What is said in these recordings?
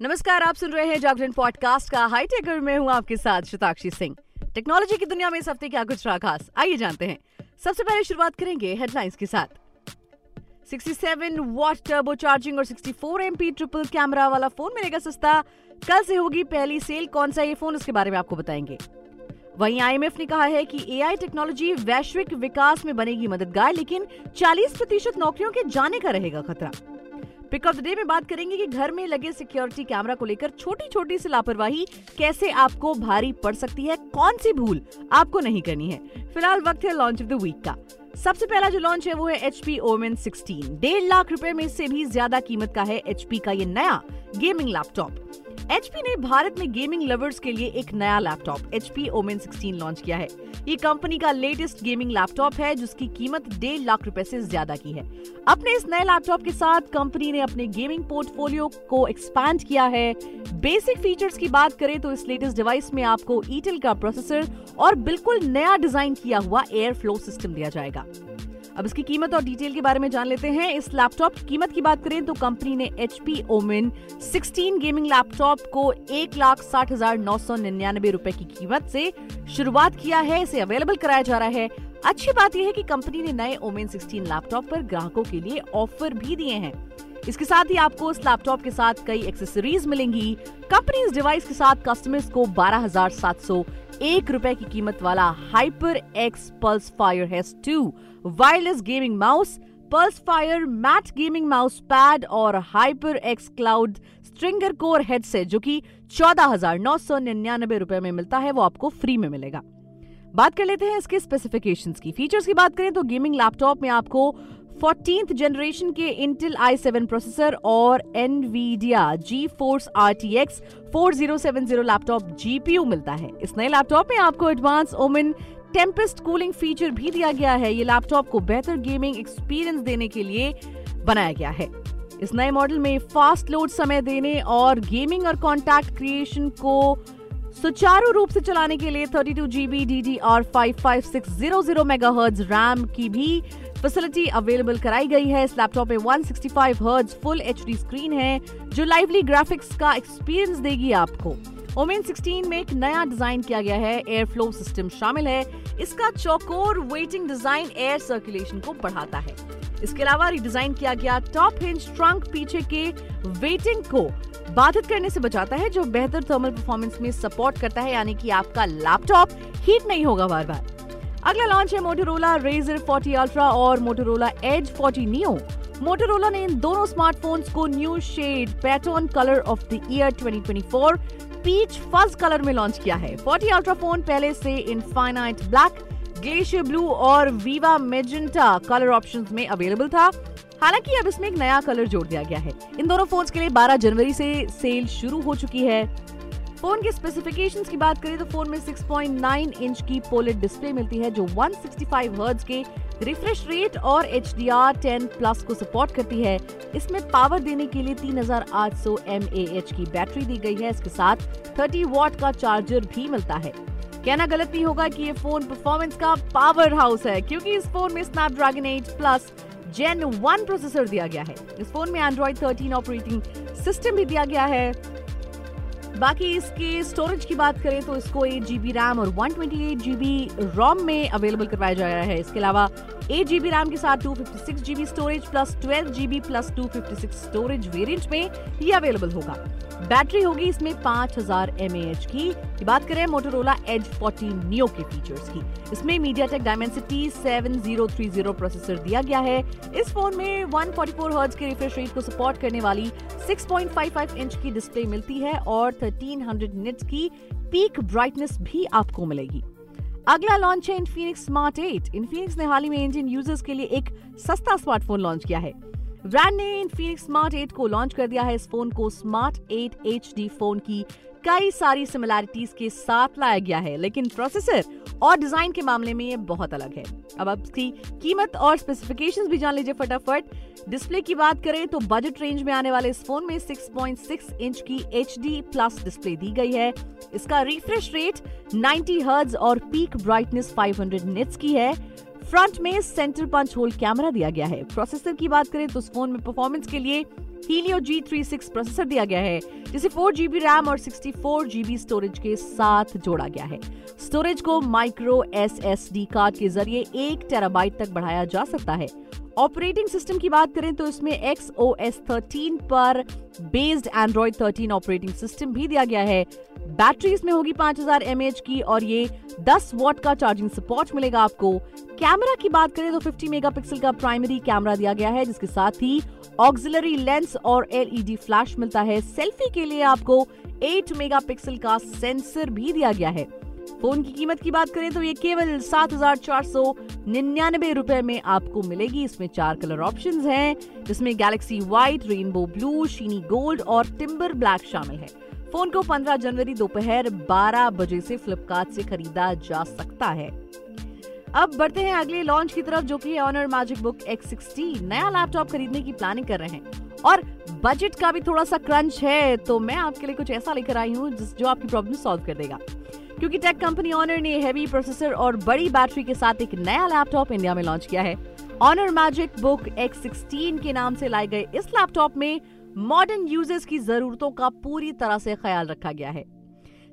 नमस्कार, आप सुन रहे हैं जागरण पॉडकास्ट का हाईटेकर में हूँ आपके साथ शताक्षी सिंह। टेक्नोलॉजी की दुनिया में इस हफ़्ते क्या कुछ रहा खास आइए जानते हैं। सबसे पहले शुरुआत करेंगे हेडलाइंस के साथ। 67 वॉट टर्बो चार्जिंग और 64 एमपी ट्रिपल कैमरा वाला फ़ोन मिलेगा सस्ता। कल से होगी पहली सेल कौन सा ये फ़ोन उसके बारे में आपको बताएँगे। वहीं आईएमएफ ने कहा है कि एआई टेक्नोलॉजी वैश्विक विकास में बनेगी मददगार, लेकिन 40 प्रतिशत नौकरियों के जाने का रहेगा खतरा। पिक ऑफ़ द डे में बात करेंगे कि घर में लगे सिक्योरिटी कैमरा को लेकर छोटी छोटी सी लापरवाही कैसे आपको भारी पड़ सकती है, कौन सी भूल आपको नहीं करनी है। फ़िलहाल वक्त है लॉन्च ऑफ़ द वीक का। सबसे पहला जो लॉन्च है वो है एच पी ओमेन सिक्सटीन डेढ़ लाख रुपए में से भी ज़्यादा कीमत का है HP का ये नया गेमिंग लैपटॉप एचपी ने भारत में गेमिंग लवर्स के लिए एक नया laptop H P Omen sixteen launch किया है। ये कंपनी का लेटेस्ट गेमिंग लैपटॉप है, जिसकी कीमत डेढ़ लाख रुपए से ज़्यादा की है। अपने इस नए लैपटॉप के साथ कंपनी ने अपने गेमिंग पोर्टफोलियो को एक्सपैंड किया है। बेसिक फीचर्स की बात करें तो इस लेटेस्ट डिवाइस में आपको ईटेल का प्रोसेसर और बिल्कुल नया डिज़ाइन किया हुआ एयर फ्लो सिस्टम दिया जाएगा। अब इसकी कीमत और डिटेल के बारे में जान लेते हैं। इस लैपटॉप की कीमत की बात करें तो कंपनी ने H P Omen sixteen gaming laptop को एक लाख साठ हज़ार नौ सौ निन्यानबे रूपए की कीमत से शुरुआत किया है। इसे अवेलेबल कराया जा रहा है। अच्छी बात यह है कि कंपनी ने नए ओमेन 16 लैपटॉप पर ग्राहकों के लिए ऑफ़र भी दिए हैं। इसके साथ ही आपको इस लैपटॉप के साथ कई एक्सेसरीज मिलेंगी। कंपनी इस डिवाइस के साथ कस्टमर्स को बारह हज़ार सात सौ एक रुपए की कीमत वाला HyperX Pulsefire Haste two wireless gaming mouse Pulsefire mat gaming mouse pad और HyperX Cloud Stinger core headset जो कि चौदह हज़ार नौ सौ निन्यानबे रुपए में मिलता है, वो आपको फ्री में मिलेगा। बात कर लेते हैं इसके स्पेसिफिकेशंस की। फीचर्स की बात करें तो गेमिंग लैपटॉप में आपको फोर्टीन जनरेशन के इंटेल आई सेवन प्रोसेसर और Nvidia GeForce R T X four zero seven zero laptop GPU मिलता है। इस नए लैपटॉप में आपको advance Omen Tempest cooling feature भी दिया गया है। ये लैपटॉप को बेहतर गेमिंग एक्सपीरियंस देने के लिए बनाया गया है। इस नए मॉडल में फास्ट लोड समय देने और गेमिंग और कॉन्टैक्ट क्रिएशन को सुचारू रूप से चलाने के लिए 32 GB D D R five five six zero zero mega RAM की भी फैसिलिटी अवेलेबल कराई गई है। इस लैपटॉप में 165 सिक्सटी फुल एच स्क्रीन है, जो लाइवली ग्राफिक्स का एक्सपीरियंस देगी आपको। ओमेन 16 में एक नया डिज़ाइन किया गया है। एयर फ्लो सिस्टम शामिल है। इसका चौकोर वेटिंग डिज़ाइन एयर सर्कुलेशन को बढ़ाता है। इसके अलावा रिडिजाइन किया गया टॉप हिंज ट्रंक पीछे के वेटिंग को बाधित करने से बचाता है, जो बेहतर थर्मल परफॉर्मेंस में सपोर्ट करता है, यानी कि आपका लैपटॉप हीट नहीं होगा बार बार अगला लॉन्च है मोटोरोला रेजर 40 अल्ट्रा और मोटोरोला एज 40 नियो मोटोरोला ने इन दोनों स्मार्टफोन्स को new shade pattern colour of the year 2024 peach fuzz colour में लॉन्च किया है। 40 अल्ट्रा फ़ोन पहले से इनफाइनाइट ब्लैक ग्लेशियर ब्लू और वीवा मेजेंटा कलर ऑप्शंस में अवेलेबल था। हालाँकि अब इसमें एक नया कलर जोड़ दिया गया है। इन दोनों फोन्स के लिए 12 जनवरी से सेल शुरू हो चुकी है। फ़ोन के स्पेसिफिकेशंस की बात करें तो फ़ोन में 6.9 इंच की पोलेट डिस्प्ले मिलती है, जो 165 हर्ट्ज के रिफ्रेश रेट और H D R ten plus को सपोर्ट करती है। इसमें पावर देने के लिए 3800 mAh की बैटरी दी गई है। इसके साथ 30 वॉट का चार्जर भी मिलता है। कहना गलत नहीं होगा कि ये फ़ोन परफॉर्मेंस का पावर हाउस है, क्योंकि इस फ़ोन में स्नैपड्रैगन 8 प्लस जेन 1 प्रोसेसर दिया गया है। इस फ़ोन में एंड्रॉइड 13 ऑपरेटिंग सिस्टम भी दिया गया है। बाकी इसके स्टोरेज की बात करें तो इसको एट जीबी रैम और one twenty eight GB ROM में अवेलेबल करवाया जा रहा है। इसके अलावा एट जीबी रैम के साथ two fifty six GB storage plus twelve GB plus two fifty six storage variant में ये अवेलेबल होगा। बैटरी होगी इसमें पाँच हज़ार एम एच की। बात करें मोटोरोला एज फोर्टीन नियो के फीचर्स की। इसमें MediaTek Dimensity seven zero three zero processor दिया गया है। इस फ़ोन में वन फोर्टी के रिफ्रेश रेट को सपोर्ट करने वाली six point five five inch की डिस्प्ले मिलती है और थर्टीन हंड्रेड निट्स की पीक ब्राइटनेस भी आपको मिलेगी। अगला लॉन्च है इन्फिनिक्स स्मार्ट 8 इन्फिनिक्स ने हाल ही में इंडियन यूज़र्स के लिए एक सस्ता स्मार्टफ़ोन लॉन्च किया है। ब्रांड ने इन्फिनिक्स स्मार्ट 8 को लॉन्च कर दिया है। इस फ़ोन को स्मार्ट 8 एचडी फ़ोन की कई सारी सिमिलैरिटीज के साथ लाया गया है। लेकिन प्रोसेसर और डिज़ाइन के मामले में ये बहुत अलग है। अब अब इसकी कीमत और स्पेसिफिकेशंस भी जान लीजिए फटाफट। डिस्प्ले की बात करें तो बजट रेंज में आने वाले इस फ़ोन में 6.6 इंच की एचडी प्लस डिस्प्ले दी गई है। इसका रिफ्रेश रेट 90 हर्ट्ज और पीक ब्राइटनेस 500 निट्स की है। फ्रंट में सेंटर पंच होल कैमरा दिया गया है। प्रोसेसर की बात करें तो इस फ़ोन में परफॉर्मेंस के लिए थ्री सिक्स प्रोसेसर दिया गया है, जिसे फोर जीबी रैम और सिक्सटी फोर जीबी स्टोरेज के साथ जोड़ा गया है। स्टोरेज को micro S S D card के ज़रिए एक टेराबाइट तक बढ़ाया जा सकता है। ऑपरेटिंग सिस्टम की बात करें तो इसमें एक्स ओ एस थर्टीन पर based Android thirteen operating system भी दिया गया है। बैटरी इसमें होगी 5000 हज़ार की और ये 10 वॉट का चार्जिंग सपोर्ट मिलेगा आपको। कैमरा की बात करें तो 50 मेगापिक्सल का प्राइमरी कैमरा दिया गया है, जिसके साथ ही ऑक्सिलरी लेंस और एलईडी फ्लैश मिलता है। सेल्फी के लिए आपको 8 मेगापिक्सल का सेंसर भी दिया गया है। फ़ोन की कीमत की बात करें तो ये केवल सात हज़ार चार सौ निन्यानबे रुपए में आपको मिलेगी। इसमें चार कलर ऑप्शंस हैं, जिसमें galaxy white rainbow blue shiny gold और टिम्बर ब्लैक शामिल है। फ़ोन को 15 जनवरी दोपहर 12 बजे से फ्लिपकार्ट से खरीदा जा सकता है। अब बढ़ते हैं अगले लॉन्च की तरफ़, जो कि ऑनर मैजिक बुक X16 नया लैपटॉप खरीदने की प्लानिंग कर रहे हैं। और बजट का भी थोड़ा सा क्रंच है तो मैं आपके लिए कुछ ऐसा लेकर आई हूँ जो आपकी प्रॉब्लम सॉल्व कर देगा। क्योंकि टेक कंपनी ऑनर ने हैवी प्रोसेसर और बड़ी बैटरी के साथ एक नया लैपटॉप इंडिया में लॉन्च किया है। ऑनर मैजिक बुक X16 के नाम से लाए गए इस लैपटॉप में मॉडर्न यूज़र्स की जरूरतों का पूरी तरह से ख्याल रखा गया है।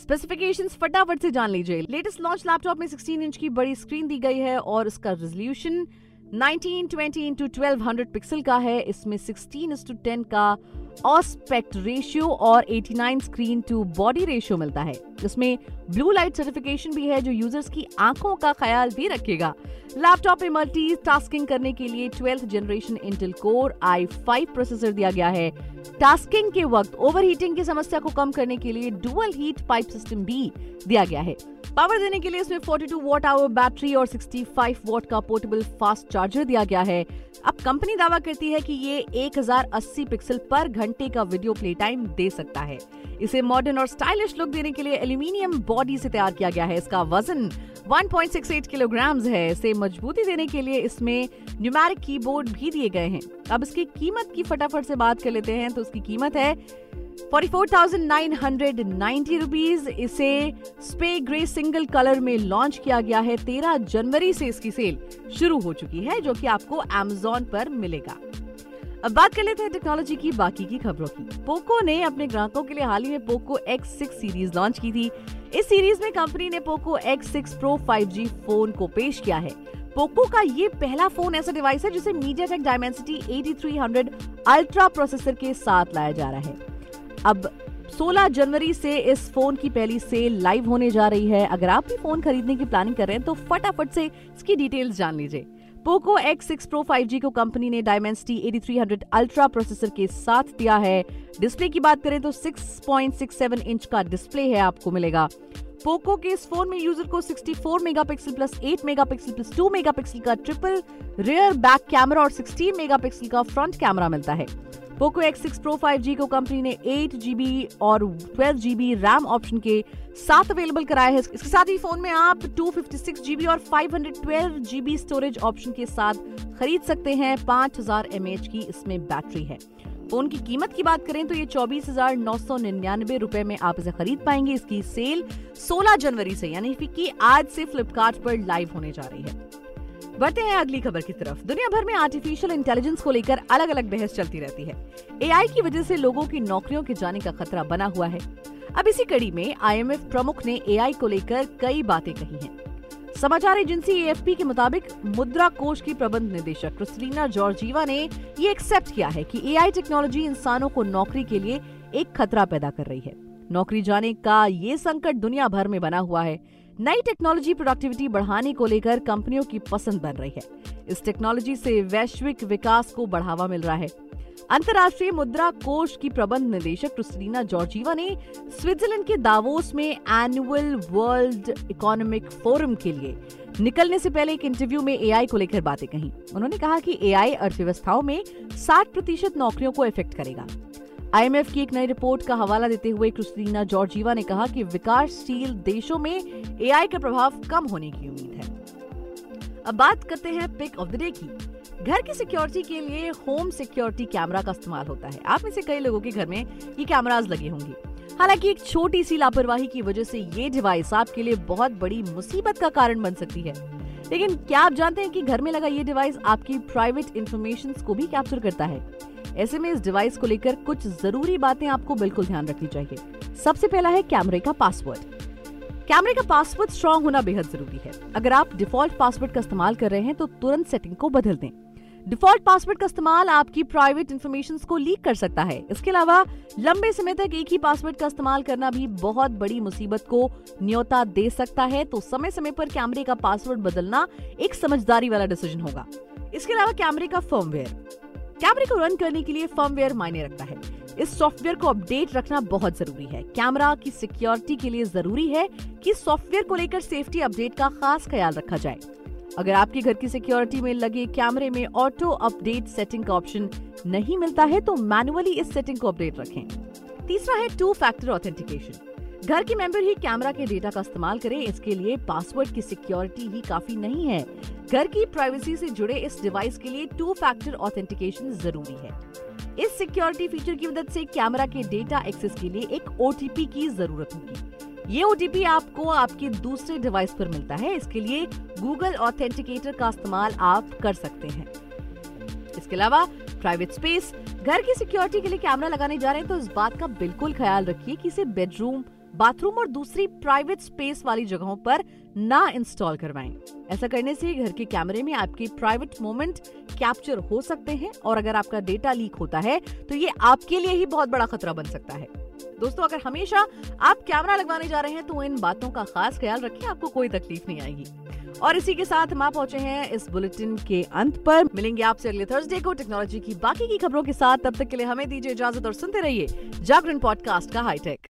स्पेसिफिकेशन फटाफट से जान लीजिए। लेटेस्ट लॉन्च लैपटॉप में 16 इंच की बड़ी स्क्रीन दी गई है और इसका रेजोल्यूशन 1920 इंटू ट्वेल्व पिक्सल का है। इसमें 16 टू 10 का ऑस्पेक्ट रेशियो और 89 स्क्रीन टू बॉडी रेशियो मिलता है। जिसमें ब्लू लाइट सर्टिफिकेशन भी है जो यूज़र्स की आँखों का ख्याल भी रखेगा। लैपटॉप में मल्टी टास्किंग करने के लिए twelfth generation Intel Core i five processor दिया गया है। टास्किंग के वक्त ओवरहीटिंग की समस्या को कम करने के लिए डुअल हीट पाइप सिस्टम भी दिया गया है। पावर देने के लिए इसमें 42 वॉट आवर बैटरी और 65 वॉट का पोर्टेबल फास्ट चार्जर दिया गया है। अब कंपनी दावा करती है कि ये 1080 पिक्सल पर घंटे का वीडियो प्ले टाइम दे सकता है। इसे मॉडर्न और स्टाइलिश लुक देने के लिए एल्यूमिनियम बॉडी से तैयार किया गया है। इसका वज़न 1.68 किलोग्राम है। इसे मजबूती देने के लिए इसमें न्यूमेरिक कीबोर्ड भी दिए गए हैं। अब इसकी कीमत की फटाफट से बात कर लेते हैं। तो इसकी कीमत है 44,990 रुपीस इसे स्पे ग्रे सिंगल कलर में लॉन्च किया गया है। 13 जनवरी से इसकी सेल शुरू हो चुकी है जो कि आपको एमेजोन पर मिलेगा। अब बात कर लेते हैं टेक्नोलॉजी की, बाकी की खबरों की। पोको ने अपने ग्राहकों के लिए हाल ही में पोको X6 सीरीज़ लॉन्च की थी। इस सीरीज़ में कंपनी ने Poco X6 Pro 5G phone को पेश किया है। पोको का ये पहला फ़ोन ऐसा डिवाइस है जिसे मीडियाटेक डायमेंसिटी 8300 अल्ट्रा प्रोसेसर के साथ लाया जा रहा है। अब 16 जनवरी से इस फ़ोन की पहली सेल लाइव होने जा रही है। अगर आप भी फ़ोन खरीदने की प्लानिंग कर रहे हैं तो फटाफट से इसकी डिटेल्स जान लीजिए। पोको X6 Pro 5G को कंपनी ने डायमेंसिटी 8300 अल्ट्रा प्रोसेसर के साथ दिया है। डिस्प्ले की बात करें तो 6.67 इंच का डिस्प्ले है, आपको मिलेगा। पोको के इस फ़ोन में यूज़र को 64 megapixel plus 8 megapixel plus 2 megapixel का ट्रिपल रियर बैक कैमरा और 16 मेगापिक्सल का फ्रंट कैमरा मिलता है। पोको X6 Pro 5G को कंपनी ने 8 जीबी और 12 जीबी रैम ऑप्शन के साथ अवेलेबल कराया है। इसके साथ ही फ़ोन में आप 256 जीबी और 512 जीबी स्टोरेज ऑप्शन के साथ खरीद सकते हैं। 5000 हज़ार की इसमें बैटरी है। फ़ोन की कीमत की बात करें तो ये चौबीस हज़ार नौ सौ निन्यानबे रूपए में आप इसे खरीद पाएँगे। इसकी सेल 16 जनवरी से, यानी कि आज से फ्लिपकार्ट पर लाइव होने जा रही है। बढ़ते हैं अगली खबर की तरफ़। दुनिया भर में आर्टिफिशियल इंटेलिजेंस को लेकर अलग अलग बहस चलती रहती है। एआई की वजह से लोगों की नौकरियों के जाने का खतरा बना हुआ है। अब इसी कड़ी में आईएमएफ प्रमुख ने एआई को लेकर कई बातें कही हैं। समाचार एजेंसी एएफपी के मुताबिक मुद्रा कोष की प्रबंध निदेशक क्रिस्टलीना जॉर्जीवा ने ये एक्सेप्ट किया है कि एआई टेक्नोलॉजी इंसानों को नौकरी के लिए एक खतरा पैदा कर रही है। नौकरी जाने का ये संकट दुनिया भर में बना हुआ है। नई टेक्नोलॉजी प्रोडक्टिविटी बढ़ाने को लेकर कंपनियों की पसंद बन रही है। इस टेक्नोलॉजी से वैश्विक विकास को बढ़ावा मिल रहा है। अंतर्राष्ट्रीय मुद्रा कोष की प्रबंध निदेशक क्रिस्टीना जॉर्जीवा ने स्विट्जरलैंड के दावोस में एनुअल वर्ल्ड इकोनॉमिक फोरम के लिए निकलने से पहले एक इंटरव्यू में एआई को लेकर बातें कही। उन्होंने कहा कि एआई अर्थव्यवस्थाओं में 60 प्रतिशत नौकरियों को इफ़ेक्ट करेगा। आईएमएफ की एक नई रिपोर्ट का हवाला देते हुए क्रिस्टीना जॉर्जीवा ने कहा कि विकासशील देशों में एआई का प्रभाव कम होने की उम्मीद है। अब बात करते हैं पिक ऑफ़ द डे की। घर की सिक्योरिटी के लिए होम सिक्योरिटी कैमरा का इस्तेमाल होता है। आप में से कई लोगों के घर में ये कैमराज लगे होंगे। हालाँकि एक छोटी सी लापरवाही की वजह से ये डिवाइस आपके लिए बहुत बड़ी मुसीबत का कारण बन सकती है। लेकिन क्या आप जानते हैं कि घर में लगा ये डिवाइस आपकी प्राइवेट इंफॉर्मेशन को भी कैप्चर करता है? ऐसे में इस डिवाइस को लेकर कुछ ज़रूरी बातें आपको बिल्कुल ध्यान रखनी चाहिए। सबसे पहला है कैमरे का पासवर्ड। कैमरे का पासवर्ड स्ट्रॉन्ग होना बेहद ज़रूरी है। अगर आप डिफ़ॉल्ट पासवर्ड का इस्तेमाल कर रहे हैं तो तुरंत सेटिंग को बदल दें। डिफ़ॉल्ट पासवर्ड का इस्तेमाल आपकी प्राइवेट इन्फॉर्मेशन को लीक कर सकता है। इसके अलावा, लंबे समय तक एक ही पासवर्ड का इस्तेमाल करना भी बहुत बड़ी मुसीबत को न्योता दे सकता है। तो समय समय पर कैमरे का पासवर्ड बदलना एक समझदारी वाला डिसीज़न होगा। इसके अलावा कैमरे का फर्मवेयर कैमरे को रन करने के लिए फर्मवेयर मायने रखता है। इस सॉफ्टवेयर को अपडेट रखना बहुत ज़रूरी है। कैमरा की सिक्योरिटी के लिए ज़रूरी है कि सॉफ्टवेयर को लेकर सेफ्टी अपडेट का खास ख्याल रखा जाए। अगर आपके घर की सिक्योरिटी में लगे कैमरे में ऑटो अपडेट सेटिंग का ऑप्शन नहीं मिलता है तो मैनुअली इस सेटिंग को अपडेट रखें। तीसरा है टू फैक्टर ऑथेंटिकेशन घर के मेंबर ही कैमरा के डेटा का इस्तेमाल करें, इसके लिए पासवर्ड की सिक्योरिटी ही काफ़ी नहीं है। घर की प्राइवेसी से जुड़े इस डिवाइस के लिए टू फैक्टर ऑथेंटिकेशन ज़रूरी है। इस सिक्योरिटी फीचर की मदद से कैमरा के डेटा एक्सेस के लिए एक ओटीपी की ज़रूरत होगी। ये ओटीपी आपको आपके दूसरे डिवाइस पर मिलता है, इसके लिए गूगल ऑथेंटिकेटर का इस्तेमाल आप कर सकते हैं। इसके अलावा प्राइवेट स्पेस घर की सिक्योरिटी के लिए कैमरा लगाने जा रहे हैं तो इस बात का बिल्कुल ख्याल रखिए कि इसे बेडरूम बाथरूम और दूसरी प्राइवेट स्पेस वाली जगहों पर ना इंस्टॉल करवाएँ। ऐसा करने से घर के कैमरे में आपके प्राइवेट मोमेंट कैप्चर हो सकते हैं और अगर आपका डेटा लीक होता है तो ये आपके लिए ही बहुत बड़ा खतरा बन सकता है। दोस्तों, अगर हमेशा आप कैमरा लगवाने जा रहे हैं तो इन बातों का खास ख्याल रखें, आपको कोई तकलीफ़ नहीं आएगी। और इसी के साथ हम आप पहुँचे हैं इस बुलेटिन के अंत पर। मिलेंगे आपसे अगले थर्सडे को टेक्नोलॉजी की बाकी की खबरों के साथ। तब तक के लिए हमें दीजिए इजाज़त और सुनते रहिए जागरण पॉडकास्ट का हाईटेक